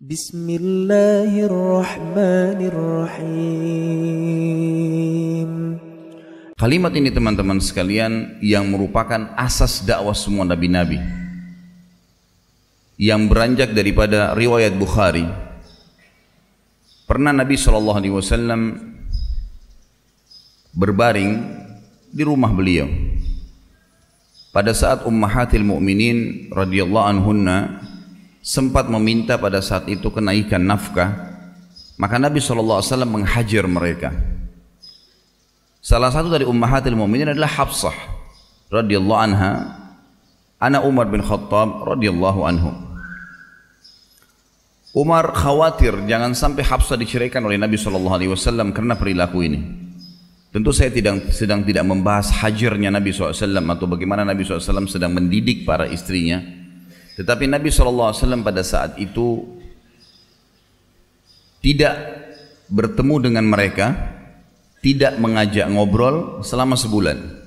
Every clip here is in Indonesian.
Bismillahirrahmanirrahim. Kalimat ini teman-teman sekalian yang merupakan asas dakwah semua nabi-nabi yang beranjak daripada riwayat Bukhari. Pernah Nabi Shallallahu Alaihi Wasallam berbaring di rumah beliau. Pada saat Ummahatil Mukminin radhiyallahu anhunna sempat meminta pada saat itu kenaikan nafkah, maka Nabi SAW menghajar mereka. Salah satu dari ummahatil mu'minin adalah Hafsah radhiyallahu anha, anak Umar bin Khattab radhiyallahu anhu. Umar khawatir jangan sampai Hafsah diceraikan oleh Nabi sallallahu alaihi wasallam karena perilaku ini. Tentu saya tidak sedang tidak membahas hajarnya Nabi SAW atau bagaimana Nabi SAW sedang mendidik para istrinya. Tetapi Nabi SAW pada saat itu tidak bertemu dengan mereka, tidak mengajak ngobrol selama sebulan.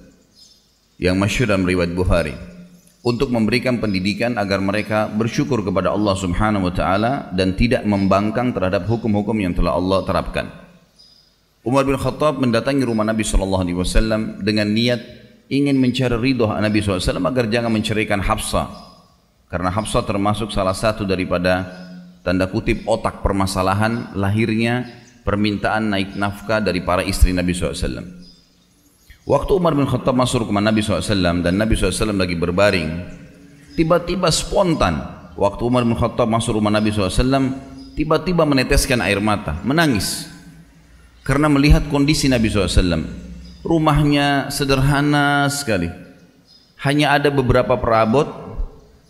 Yang masyhur dalam riwayat Bukhari untuk memberikan pendidikan agar mereka bersyukur kepada Allah Subhanahu wa taala dan tidak membangkang terhadap hukum-hukum yang telah Allah terapkan. Umar bin Khattab mendatangi rumah Nabi sallallahu alaihi wasallam dengan niat ingin mencari ridho Nabi SAW agar jangan menceraikan Hafsah karena Hafsah termasuk salah satu daripada tanda kutip otak permasalahan lahirnya permintaan naik nafkah dari para istri Nabi SAW. Waktu Umar bin Khattab masuk rumah Nabi SAW dan Nabi SAW lagi berbaring, tiba-tiba spontan waktu Umar bin Khattab masuk rumah Nabi SAW, tiba-tiba meneteskan air mata, menangis. Karena melihat kondisi Nabi SAW. Rumahnya sederhana sekali. Hanya ada beberapa perabot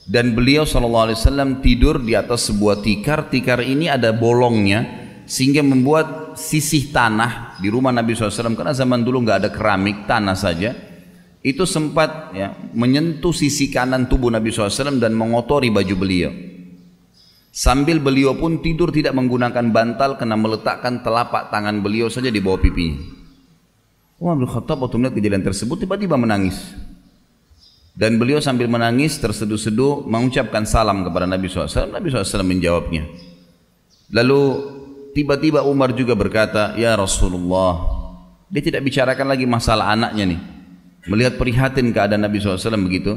dan beliau SAW tidur di atas sebuah tikar. Tikar ini ada bolongnya sehingga membuat sisih tanah di rumah Nabi SAW karena zaman dulu nggak ada keramik tanah saja. Itu sempat ya, menyentuh sisi kanan tubuh Nabi SAW dan mengotori baju beliau. Sambil beliau pun tidur tidak menggunakan bantal karena meletakkan telapak tangan beliau saja di bawah pipinya. Umar bin Khattab waktu melihat kejadian tersebut tiba-tiba menangis dan beliau sambil menangis terseduh-seduh mengucapkan salam kepada Nabi SAW Nabi SAW menjawabnya lalu Tiba-tiba Umar juga berkata, Ya Rasulullah, dia tidak bicarakan lagi masalah anaknya nih. Melihat prihatin keadaan Nabi SAW begitu,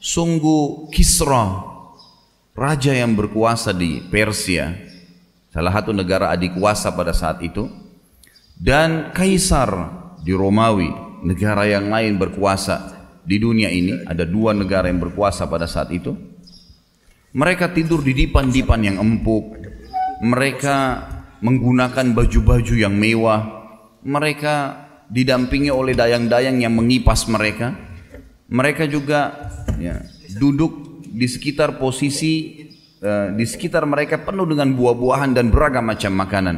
sungguh Kisra, raja yang berkuasa di Persia, salah satu negara adik kuasa pada saat itu, dan Kaisar di Romawi, negara yang lain berkuasa di dunia ini, ada dua negara yang berkuasa pada saat itu, mereka tidur di dipan-dipan yang empuk, mereka menggunakan baju-baju yang mewah. Mereka didampingi oleh dayang-dayang yang mengipas mereka. Mereka juga ya, duduk di sekitar posisi uh, di sekitar mereka penuh dengan buah-buahan dan beragam macam makanan.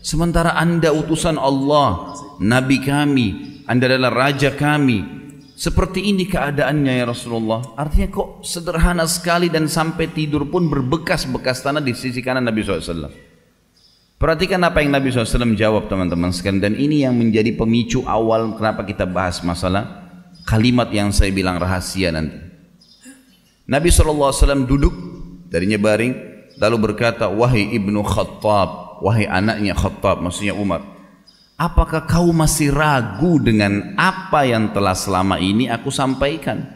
Sementara anda utusan Allah, Nabi kami, anda adalah raja kami. Seperti ini keadaannya ya Rasulullah. Artinya kok sederhana sekali dan sampai tidur pun berbekas-bekas tanah di sisi kanan Nabi SAW. Perhatikan apa yang Nabi SAW jawab teman-teman sekalian dan ini yang menjadi pemicu awal kenapa kita bahas masalah kalimat yang saya bilang rahasia nanti. Nabi SAW duduk darinya baring lalu berkata wahai ibnu Khattab wahai anaknya Khattab maksudnya Umar apakah kau masih ragu dengan apa yang telah selama ini aku sampaikan?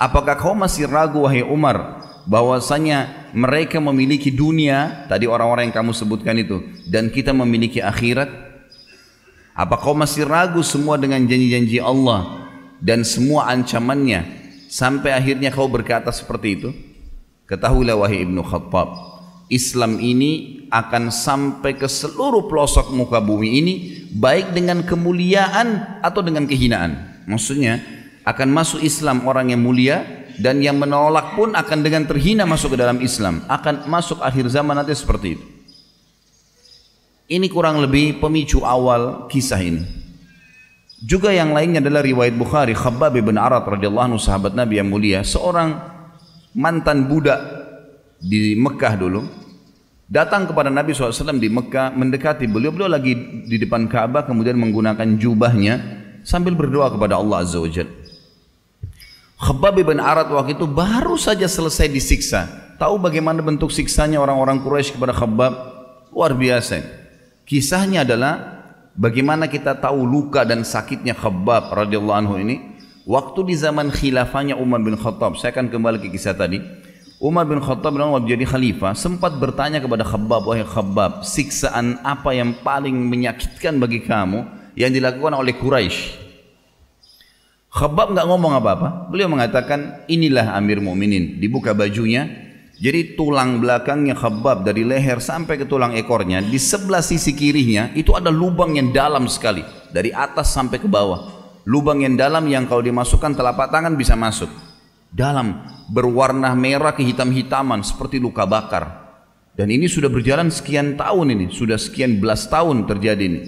Apakah kau masih ragu wahai Umar bahwasanya mereka memiliki dunia? Tadi orang-orang yang kamu sebutkan itu. Dan kita memiliki akhirat? Apa kau masih ragu semua dengan janji-janji Allah dan semua ancamannya? Sampai akhirnya kau berkata seperti itu? Ketahuilah wahai Ibnu Khattab Islam ini akan sampai ke seluruh pelosok muka bumi ini baik dengan kemuliaan atau dengan kehinaan. Maksudnya akan masuk Islam orang yang mulia dan yang menolak pun akan dengan terhina masuk ke dalam Islam. Akan masuk akhir zaman nanti seperti itu. Ini kurang lebih pemicu awal kisah ini. Juga yang lainnya adalah riwayat Bukhari Khabbab bin Arad radhiyallahu anhu sahabat Nabi yang mulia. Seorang mantan budak di Mekah dulu datang kepada Nabi SAW di Mekah mendekati beliau beliau lagi di depan Ka'bah kemudian menggunakan jubahnya sambil berdoa kepada Allah Azza wa Jalla Khabbab bin Arad waktu itu baru saja selesai disiksa Tahu bagaimana bentuk siksanya orang-orang Quraisy kepada Khabbab? Luar biasa. Kisahnya adalah bagaimana kita tahu luka dan sakitnya Khabbab radhiyallahu anhu ini. Waktu di zaman khilafahnya Umar bin Khattab, saya akan kembali ke kisah tadi. Umar bin Khattab waktu jadi khalifah sempat bertanya kepada Khabbab, wahai Khabbab, siksaan apa yang paling menyakitkan bagi kamu yang dilakukan oleh Quraisy? Khabbab nggak ngomong apa-apa. Beliau mengatakan, inilah Amir Mu'minin. Dibuka bajunya, jadi tulang belakangnya Khabbab dari leher sampai ke tulang ekornya, di sebelah sisi kirinya itu ada lubang yang dalam sekali. Dari atas sampai ke bawah. Lubang yang dalam yang kalau dimasukkan telapak tangan bisa masuk. Dalam berwarna merah kehitam-hitaman seperti luka bakar. Dan ini sudah berjalan sekian tahun ini, sudah sekian belas tahun terjadi ini.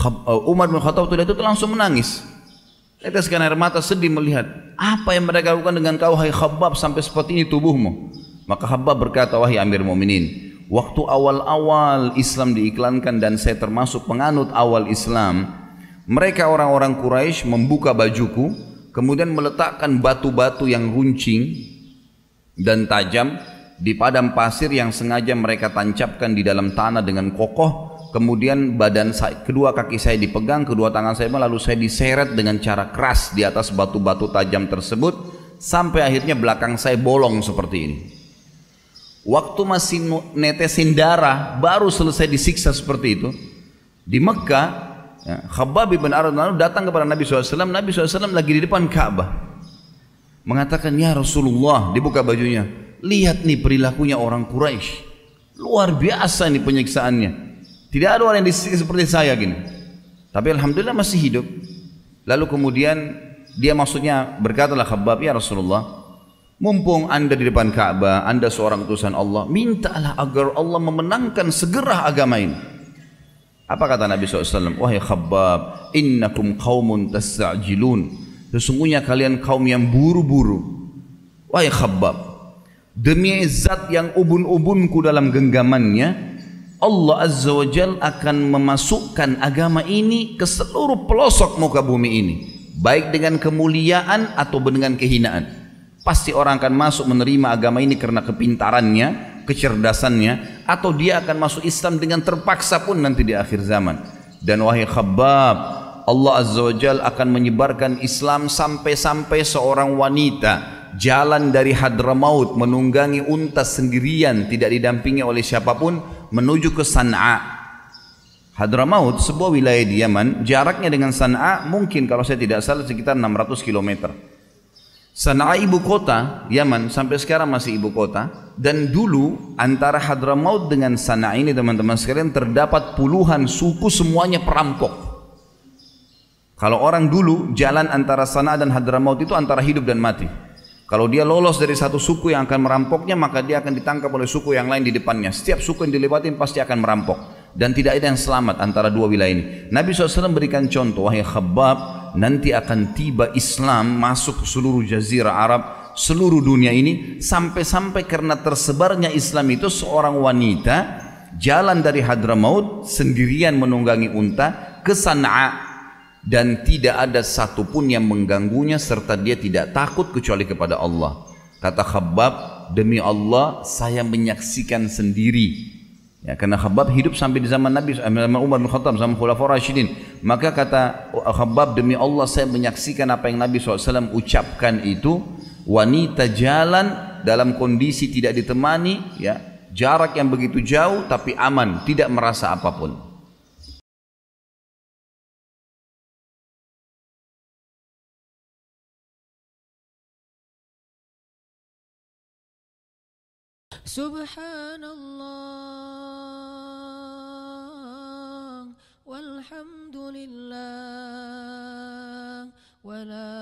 Uh, Umar bin Khattab itu langsung menangis. Teteskan air mata sedih melihat apa yang mereka lakukan dengan kau hai Khabbab sampai seperti ini tubuhmu. Maka Khabbab berkata wahai Amir Mu'minin, waktu awal-awal Islam diiklankan dan saya termasuk penganut awal Islam, mereka orang-orang Quraisy membuka bajuku, kemudian meletakkan batu-batu yang runcing dan tajam di padang pasir yang sengaja mereka tancapkan di dalam tanah dengan kokoh. Kemudian badan saya, kedua kaki saya dipegang, kedua tangan saya lalu saya diseret dengan cara keras di atas batu-batu tajam tersebut sampai akhirnya belakang saya bolong seperti ini. Waktu masih netesin darah baru selesai disiksa seperti itu. Di Mekah Ya, Khabbab bin Arad datang kepada Nabi SAW. Nabi SAW lagi di depan Ka'bah. Mengatakan, Ya Rasulullah, dibuka bajunya. Lihat nih perilakunya orang Quraisy. Luar biasa nih penyiksaannya. Tidak ada orang yang disiksa seperti saya gini. Tapi Alhamdulillah masih hidup. Lalu kemudian dia maksudnya berkatalah Khabbab, Ya Rasulullah, mumpung anda di depan Ka'bah, anda seorang utusan Allah, mintalah agar Allah memenangkan segera agama ini. Apa kata Nabi SAW? Wahai khabbab, innakum qawmun tasajilun. Sesungguhnya kalian kaum yang buru-buru. Wahai khabbab, demi zat yang ubun-ubunku dalam genggamannya, Allah Azza wa Jal akan memasukkan agama ini ke seluruh pelosok muka bumi ini. Baik dengan kemuliaan atau dengan kehinaan. Pasti orang akan masuk menerima agama ini karena kepintarannya, kecerdasannya atau dia akan masuk Islam dengan terpaksa pun nanti di akhir zaman. Dan wahai khabbab Allah Azza wa Jal akan menyebarkan Islam sampai-sampai seorang wanita jalan dari Hadramaut menunggangi unta sendirian tidak didampingi oleh siapa pun menuju ke San'a Hadramaut sebuah wilayah di Yaman jaraknya dengan San'a mungkin kalau saya tidak salah sekitar 600 kilometer Sana'a ibu kota Yaman sampai sekarang masih ibu kota dan dulu antara Hadramaut dengan Sana'a ini teman-teman sekalian terdapat puluhan suku semuanya perampok. Kalau orang dulu jalan antara Sana'a dan Hadramaut itu antara hidup dan mati. Kalau dia lolos dari satu suku yang akan merampoknya maka dia akan ditangkap oleh suku yang lain di depannya. Setiap suku yang dilewatin pasti akan merampok dan tidak ada yang selamat antara dua wilayah ini. Nabi SAW berikan contoh, wahai Khabbab, nanti akan tiba Islam masuk ke seluruh jazirah Arab, seluruh dunia ini sampai-sampai karena tersebarnya Islam itu seorang wanita jalan dari Hadramaut sendirian menunggangi unta ke Sana'a dan tidak ada satupun yang mengganggunya serta dia tidak takut kecuali kepada Allah. Kata Khabbab, demi Allah saya menyaksikan sendiri Ya, karena Khabbab hidup sampai di zaman Nabi zaman Umar bin Khattab zaman Khulafaur Rasyidin. Maka kata Khabbab demi Allah saya menyaksikan apa yang Nabi SAW ucapkan itu wanita jalan dalam kondisi tidak ditemani ya jarak yang begitu jauh tapi aman tidak merasa apa pun. Subhanallah الحمد لله ولا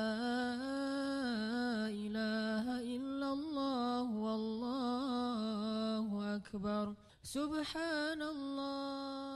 إله إلا الله والله أكبر سبحان الله